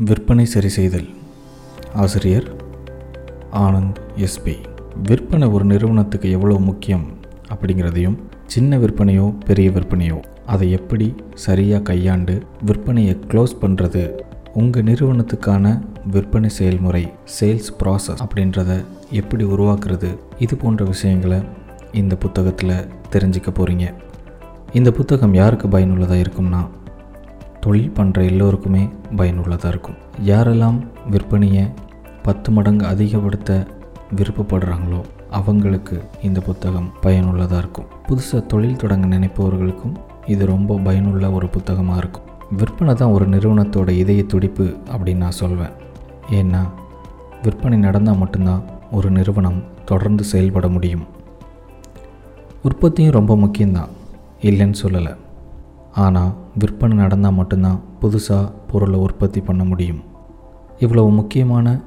விற்பனை சரி செய்தல் ஆசிரியர் ஆனந்த் எஸ்பி விற்பனை ஒரு நிறுவனத்துக்கு எவ்வளோ முக்கியம் அப்படிங்கிறதையும் சின்ன விற்பனையோ பெரிய விற்பனையோ அதை எப்படி சரியாக கையாண்டு விற்பனையை க்ளோஸ் பண்ணுறது உங்கள் நிறுவனத்துக்கான விற்பனை செயல்முறை சேல்ஸ் ப்ராசஸ் அப்படின்றத எப்படி உருவாக்குறது இது போன்ற விஷயங்களை இந்த புத்தகத்தில் தெரிஞ்சிக்க போகிறீங்க இந்த புத்தகம் யாருக்கு பயனுள்ளதாக இருக்கும்னா தொழில் பண்ணுற எல்லோருக்குமே பயனுள்ளதாக இருக்கும். யாரெல்லாம் விற்பனையை பத்து மடங்கு அதிகப்படுத்த விருப்பப்படுறாங்களோ அவங்களுக்கு இந்த புத்தகம் பயனுள்ளதாக இருக்கும். புதுசாக தொழில் தொடங்க நினைப்பவர்களுக்கும் இது ரொம்ப பயனுள்ள ஒரு புத்தகமாக இருக்கும். விற்பனை தான் ஒரு நிறுவனத்தோட இதய துடிப்பு அப்படின்னு நான் சொல்வேன். ஏன்னா விற்பனை நடந்தால் மட்டும்தான் ஒரு நிறுவனம் தொடர்ந்து செயல்பட முடியும். உற்பத்தியும் ரொம்ப முக்கியம்தான். இல்லைன்னு சொல்லலை. ஆனால் விற்பனை நடந்தால் மட்டும்தான் புதுசாக பொருளை உற்பத்தி பண்ண முடியும். இவ்வளவு முக்கியமான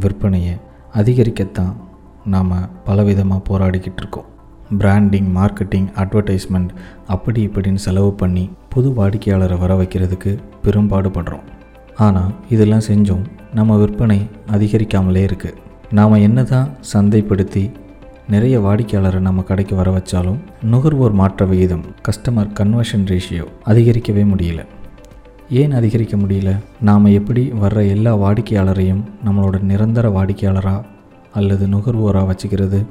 விற்பனையை அதிகரிக்கத்தான் நாம் பலவிதமாக போராடிக்கிட்டு இருக்கோம். பிராண்டிங் மார்க்கெட்டிங் அட்வர்டைஸ்மெண்ட் அப்படி இப்படின்னு செலவு பண்ணி புது வாடிக்கையாளரை வர வைக்கிறதுக்கு பெரும்பாடுபடுறோம் ஆனால் இதெல்லாம் செஞ்சும் நம்ம விற்பனை அதிகரிக்காமலே இருக்குது நாம் என்ன தான் சந்தைப்படுத்தி நிறைய வாடிக்கையாளரை நம்ம கடைக்கு வர வச்சாலும் நுகர்வோர் மாற்ற விகிதம் கஸ்டமர் கன்வர்ஷன் ரேஷியோ அதிகரிக்கவே முடியல. ஏன் அதிகரிக்க முடியல? நாம் எப்படி வர்ற எல்லா வாடிக்கையாளரையும் நம்மளோட நிரந்தர வாடிக்கையாளராக அல்லது நுகர்வோராக வச்சுக்கிறது?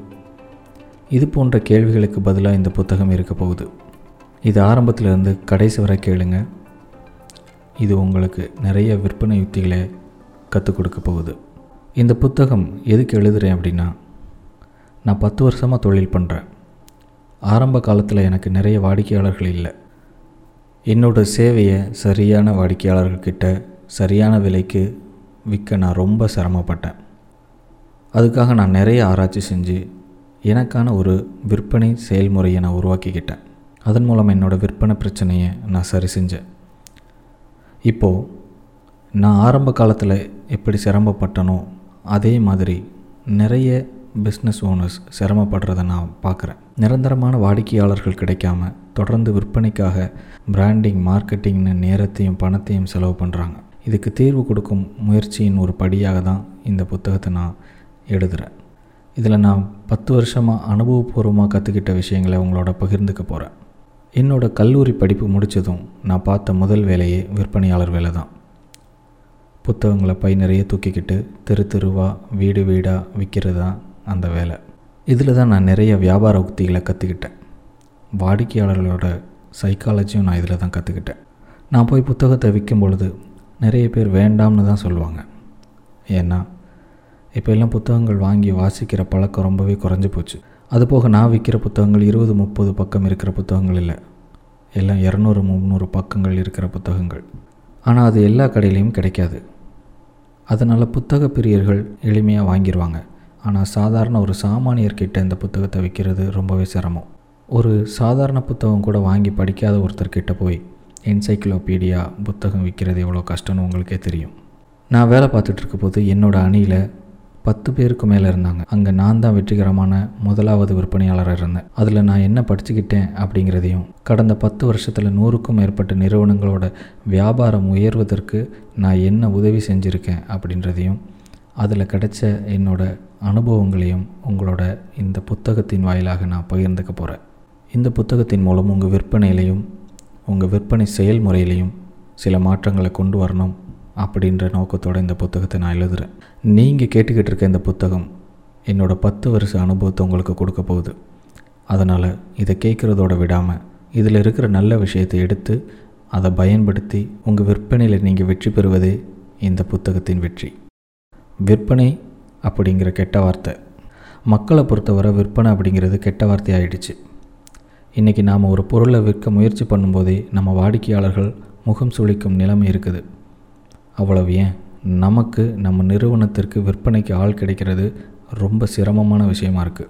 இது போன்ற கேள்விகளுக்கு பதிலாக இந்த புத்தகம் இருக்க போகுது. இது ஆரம்பத்திலிருந்து கடைசி வரை கேளுங்க. இது உங்களுக்கு நிறைய விற்பனை யுக்திகளை கற்றுக் கொடுக்க போகுது. இந்த புத்தகம் எதுக்கு எழுதுகிறேன் அப்படின்னா நான் பத்து வருஷமாக தொழில் பண்ணுறேன் ஆரம்ப காலத்தில் எனக்கு நிறைய வாடிக்கையாளர்கள் இல்லை. என்னோட சேவையை சரியான வாடிக்கையாளர்கள்கிட்ட சரியான விலைக்கு விற்க நான் ரொம்ப சிரமப்பட்டேன். அதுக்காக நான் நிறைய ஆராய்ச்சி செஞ்சு எனக்கான ஒரு விற்பனை செயல்முறையை நான் உருவாக்கிக்கிட்டேன். அதன் மூலம் என்னோடய விற்பனை பிரச்சனையை நான் சரி செஞ்சேன். இப்போது நான் ஆரம்ப காலத்தில் எப்படி சிரமப்பட்டனோ அதே மாதிரி நிறைய பிஸ்னஸ் ஓனர்ஸ் சிரமப்படுறதை நான் பார்க்குறேன். நிரந்தரமான வாடிக்கையாளர்கள் கிடைக்காம தொடர்ந்து விற்பனைக்காக பிராண்டிங் மார்க்கெட்டிங்னு நேரத்தையும் பணத்தையும் செலவு பண்ணுறாங்க இதுக்கு தீர்வு கொடுக்கும் முயற்சியின் ஒரு படியாக தான் இந்த புத்தகத்தை நான் எழுதுகிறேன் இதில் நான் பத்து வருஷமாக அனுபவபூர்வமாக கற்றுக்கிட்ட விஷயங்களை உங்களோட பகிர்ந்துக்க போகிறேன் என்னோடய கல்லூரி படிப்பு முடித்ததும் நான் பார்த்த முதல் வேலையே விற்பனையாளர் வேலை தான். புத்தகங்களை பை நிறைய தூக்கிக்கிட்டு தெரு தெருவாக வீடு வீடாக விற்கிறது தான் அந்த வேலை. இதில் தான் நான் நிறைய வியாபார உக்திகளை கற்றுக்கிட்டேன் வாடிக்கையாளர்களோட சைக்காலஜியும் நான் இதில் தான் கற்றுக்கிட்டேன் நான் போய் புத்தகத்தை விற்கும் பொழுது நிறைய பேர் வேண்டாம்னு தான் சொல்லுவாங்க. ஏன்னா இப்போ எல்லாம் புத்தகங்கள் வாங்கி வாசிக்கிற பழக்கம் ரொம்பவே குறைஞ்சி போச்சு. அதுபோக நான் விற்கிற புத்தகங்கள் இருபது முப்பது பக்கம் இருக்கிற புத்தகங்கள் இல்லை. எல்லாம் இரநூறு முந்நூறு பக்கங்கள் இருக்கிற புத்தகங்கள். ஆனால் அது எல்லா கடையிலையும் கிடைக்காது. அதனால் புத்தக பிரியர்கள் எளிமையாக வாங்கிடுவாங்க ஆனால் சாதாரண ஒரு சாமானியர்கிட்ட இந்த புத்தகத்தை விற்கிறது ரொம்பவே சிரமம். ஒரு சாதாரண புத்தகம் கூட வாங்கி படிக்காத ஒருத்தர்கிட்ட போய் என்சைக்ளோபீடியா புத்தகம் விற்கிறது எவ்வளோ கஷ்டம்னு உங்களுக்கே தெரியும். நான் வேலை பார்த்துட்ருக்க போது என்னோடய அணியில் பத்து பேருக்கு மேலே இருந்தாங்க. அங்கே நான் தான் வெற்றிகரமான முதலாவது விற்பனையாளராக இருந்தேன். அதில் நான் என்ன படிச்சுக்கிட்டேன் அப்படிங்கிறதையும் கடந்த பத்து வருஷத்தில் நூறுக்கும் மேற்பட்ட நிறுவனங்களோட வியாபாரம் உயர்வதற்கு நான் என்ன உதவி செஞ்சுருக்கேன் அப்படின்றதையும் அதில் கிடைச்ச என்னோட அனுபவங்களையும் உங்களோட இந்த புத்தகத்தின் வாயிலாக நான் பகிர்ந்துக்க போகிறேன் இந்த புத்தகத்தின் மூலம் உங்கள் விற்பனையிலையும் உங்கள் விற்பனை செயல்முறையிலையும் சில மாற்றங்களை கொண்டு வரணும் அப்படின்ற நோக்கத்தோடு இந்த புத்தகத்தை நான் எழுதுகிறேன் நீங்கள் கேட்டுக்கிட்டு இருக்க இந்த புத்தகம் என்னோடய பத்து வருஷ அனுபவத்தை உங்களுக்கு கொடுக்க போகுது. அதனால் இதை கேட்குறதோட விடாமல் இதில் இருக்கிற நல்ல விஷயத்தை எடுத்து அதை பயன்படுத்தி உங்கள் விற்பனையில் நீங்கள் வெற்றி பெறுவதே இந்த புத்தகத்தின் வெற்றி. விற்பனை அப்படிங்கிற கெட்ட வார்த்தை. மக்களை பொறுத்தவரை விற்பனை அப்படிங்கிறது கெட்ட வார்த்தை ஆயிடுச்சு. இன்றைக்கி நாம் ஒரு பொருளை விற்க முயற்சி பண்ணும்போதே நம்ம வாடிக்கையாளர்கள் முகம் சுழிக்கும் நிலைமை இருக்குது. அவ்வளவு ஏன்? நமக்கு நம்ம நிறுவனத்திற்கு விற்பனைக்கு ஆள் கிடைக்கிறது ரொம்ப சிரமமான விஷயமா இருக்குது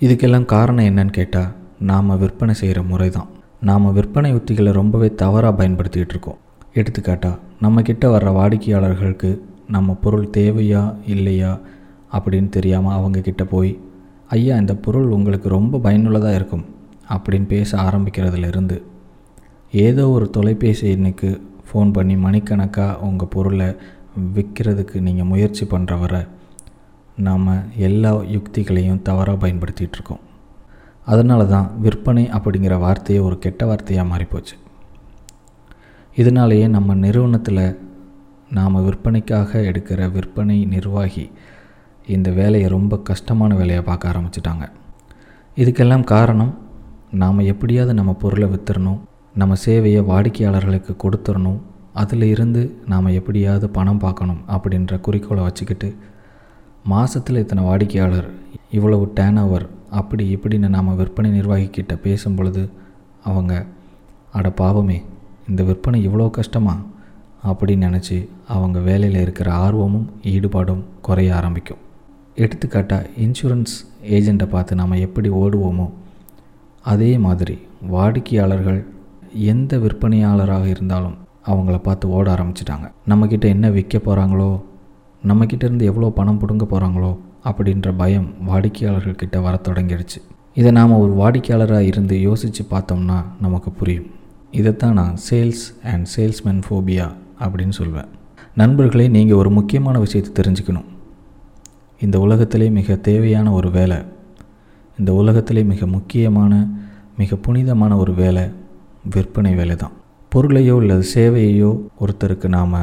இதுக்கெல்லாம் காரணம் என்னன்னு கேட்டால் நாம் விற்பனை செய்கிற முறை தான் நாம் விற்பனை உத்திகளை ரொம்பவே தவறாக பயன்படுத்திகிட்டு இருக்கோம். எடுத்துக்காட்டால் நம்மக்கிட்ட வர்ற வாடிக்கையாளர்களுக்கு நம்ம பொருள் தேவையா இல்லையா அப்படின்னு தெரியாமல் அவங்கக்கிட்ட போய் ஐயா இந்த பொருள் உங்களுக்கு ரொம்ப பயனுள்ளதாக இருக்கும் அப்படின்னு பேச ஆரம்பிக்கிறதுலேருந்து ஏதோ ஒரு தொலைபேசி எண்ணுக்கு ஃபோன் பண்ணி மணிக்கணக்காக உங்கள் பொருளை விற்கிறதுக்கு நீங்கள் முயற்சி பண்ணுற வர நாம் எல்லா யுக்திகளையும் தவறாக பயன்படுத்திகிட்டு இருக்கோம். அதனால தான் விற்பனை அப்படிங்கிற வார்த்தையே ஒரு கெட்ட வார்த்தையாக மாறிப்போச்சு. இதனாலேயே நம்ம நிறுவனத்தில் நாம் விற்பனைக்காக எடுக்கிற விற்பனை நிர்வாகி இந்த வேலையை ரொம்ப கஷ்டமான வேலையை பார்க்க ஆரம்பிச்சிட்டாங்க. இதுக்கெல்லாம் காரணம் நாம் எப்படியாவது நம்ம பொருளை விற்றுறணும் நம்ம சேவையை வாடிக்கையாளர்களுக்கு கொடுத்துடணும் அதில் இருந்து நாம் எப்படியாவது பணம் பார்க்கணும் அப்படின்ற குறிக்கோளை வச்சுக்கிட்டு மாதத்தில் இத்தனை வாடிக்கையாளர் இவ்வளவு டேன் ஓவர் அப்படி இப்படின்னு நாம் விற்பனை நிர்வாகிக்கிட்ட பேசும் பொழுது அவங்க அட பாவமே இந்த விற்பனை இவ்வளோ கஷ்டமா? அப்படின்னு நினச்சி அவங்க வேலையில் இருக்கிற ஆர்வமும் ஈடுபாடும் குறைய ஆரம்பிக்கும். எடுத்துக்காட்டாக இன்சூரன்ஸ் ஏஜெண்ட்டை பார்த்து நாம் எப்படி ஓடுவோமோ அதே மாதிரி வாடிக்கையாளர்கள் எந்த விற்பனையாளராக இருந்தாலும் அவங்கள பார்த்து ஓட ஆரம்பிச்சிட்டாங்க. நம்மக்கிட்ட என்ன விற்க போகிறாங்களோ நம்மக்கிட்டேருந்து எவ்வளோ பணம் பிடுங்க போகிறாங்களோ அப்படின்ற பயம் வாடிக்கையாளர்கள்கிட்ட வர தொடங்கிடுச்சு இதை நாம் ஒரு வாடிக்கையாளராக இருந்து யோசித்து பார்த்தோம்னா நமக்கு புரியும். இதைத்தான் நான் சேல்ஸ் அண்ட் சேல்ஸ்மேன் ஃபோபியா அப்படின்னு சொல்வேன். நண்பர்களே நீங்கள் ஒரு முக்கியமான விஷயத்தை தெரிஞ்சுக்கணும். இந்த உலகத்திலே மிக தேவையான ஒரு வேலை இந்த உலகத்திலே மிக முக்கியமான மிக புனிதமான ஒரு வேலை விற்பனை வேலை தான். பொருளையோ அல்லது சேவையையோ ஒருத்தருக்கு நாம்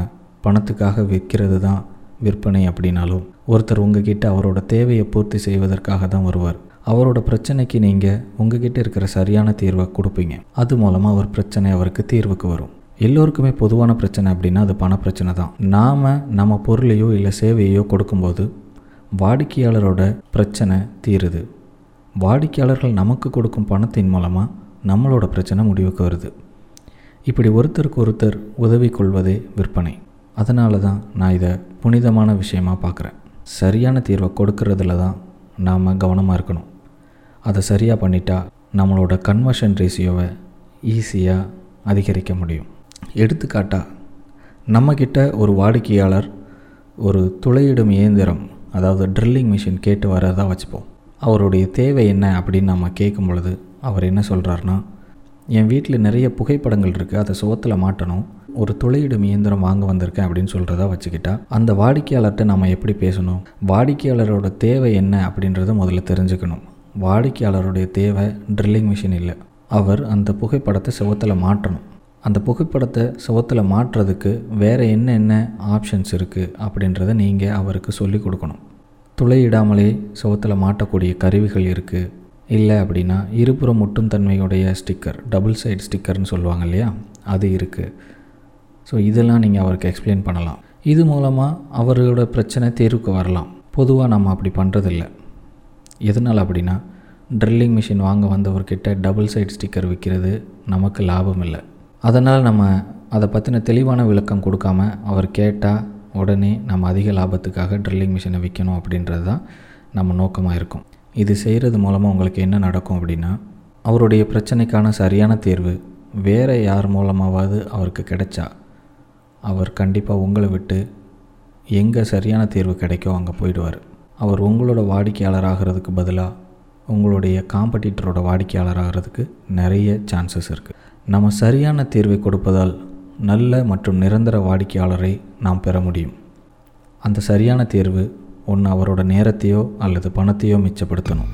பணத்துக்காக விற்கிறது தான் விற்பனை அப்படின்னாலும் ஒருத்தர் உங்ககிட்ட அவரோட தேவையை பூர்த்தி செய்வதற்காக தான் வருவார். அவரோட பிரச்சனைக்கு நீங்கள் உங்ககிட்ட இருக்கிற சரியான தீர்வை கொடுப்பீங்க. அது மூலமாக அவர் பிரச்சனை அவருக்கு தீர்வுக்கு வரும். எல்லோருக்குமே பொதுவான பிரச்சனை அப்படின்னா அது பண பிரச்சனை தான். நாம் நம்ம பொருளையோ இல்லை சேவையோ கொடுக்கும்போது வாடிக்கையாளரோட பிரச்சனை தீருது. வாடிக்கையாளர்கள் நமக்கு கொடுக்கும் பணத்தின் மூலமாக நம்மளோட பிரச்சனை முடிவுக்கு வருது. இப்படி ஒருத்தருக்கு ஒருத்தர் உதவி கொள்வதே விற்பனை. அதனால தான் நான் இதை புனிதமான விஷயமாக பார்க்குறேன். சரியான தீர்வை கொடுக்கறதுல தான் நாம் கவனமாக இருக்கணும். அதை சரியாக பண்ணிட்டா நம்மளோட கன்வர்ஷன் ரேஷியோவை ஈஸியாக அதிகரிக்க முடியும். எடுத்துக்காட்டாக நம்மக்கிட்ட ஒரு வாடிக்கையாளர் ஒரு துளையிடும் இயந்திரம் அதாவது ட்ரில்லிங் மிஷின் கேட்டு வரதா வச்சுப்போம். அவருடைய தேவை என்ன அப்படின்னு நம்ம கேட்கும் பொழுது அவர் என்ன சொல்கிறாருன்னா என் வீட்டில் நிறைய புகைப்படங்கள் இருக்குது அதை சுவத்தில் மாட்டணும். ஒரு துளையிடும் இயந்திரம் வாங்க வந்திருக்கேன் அப்படின்னு சொல்கிறதா வச்சுக்கிட்டா அந்த வாடிக்கையாளர்கிட்ட நம்ம எப்படி பேசணும்? வாடிக்கையாளரோட தேவை என்ன அப்படின்றத முதல்ல தெரிஞ்சுக்கணும். வாடிக்கையாளருடைய தேவை ட்ரில்லிங் மிஷின் இல்லை. அவர் அந்த புகைப்படத்தை சுவத்தில் மாட்டணும். அந்த புகைப்படத்தை சுவத்தில் மாட்டுறதுக்கு வேறு என்னென்ன ஆப்ஷன்ஸ் இருக்குது அப்படின்றத நீங்கள் அவருக்கு சொல்லி கொடுக்கணும். துளையிடாமலே சுவத்தில் மாட்டக்கூடிய கருவிகள் இருக்குது இல்லை அப்படின்னா இருபுறம் ஒட்டும் தன்மையுடைய ஸ்டிக்கர் டபுள் சைடு ஸ்டிக்கர்னு சொல்லுவாங்க இல்லையா? அது இருக்குது ஸோ இதெல்லாம் நீங்கள் அவருக்கு எக்ஸ்பிளைன் பண்ணலாம். இது மூலமாக அவரோட பிரச்சனை தீர்வுக்கு வரலாம். பொதுவாக நம்ம அப்படி பண்ணுறதில்ல எதனால் அப்படின்னா ட்ரில்லிங் மிஷின் வாங்க வந்தவர்கிட்ட டபுள் சைடு ஸ்டிக்கர் விற்கிறது நமக்கு லாபம் இல்லை. அதனால் நம்ம அதை பற்றின தெளிவான விளக்கம் கொடுக்காம அவர் கேட்டால் உடனே நம்ம அதிக லாபத்துக்காக ட்ரில்லிங் மிஷினை விற்கணும் அப்படின்றது தான் நம்ம நோக்கமாக இருக்கும். இது செய்கிறது மூலமாக உங்களுக்கு என்ன நடக்கும் அப்படின்னா அவருடைய பிரச்சனைக்கான சரியான தீர்வு வேறு யார் மூலமாவது அவருக்கு கிடைச்சா அவர் கண்டிப்பாக உங்களை விட்டு எங்கே சரியான தீர்வு கிடைக்கோ அங்கே போயிடுவார். அவர் உங்களோட வாடிக்கையாளர் ஆகிறதுக்கு பதிலாக உங்களுடைய காம்படிட்டரோட வாடிக்கையாளர் ஆகிறதுக்கு நிறைய சான்சஸ் இருக்குது நம்ம சரியான தீர்வை கொடுப்பதால் நல்ல மற்றும் நிரந்தர வாடிக்கையாளரை நாம் பெற முடியும். அந்த சரியான தேர்வு ஒன்று அவரோட நேரத்தையோ அல்லது பணத்தையோ மிச்சப்படுத்தணும்.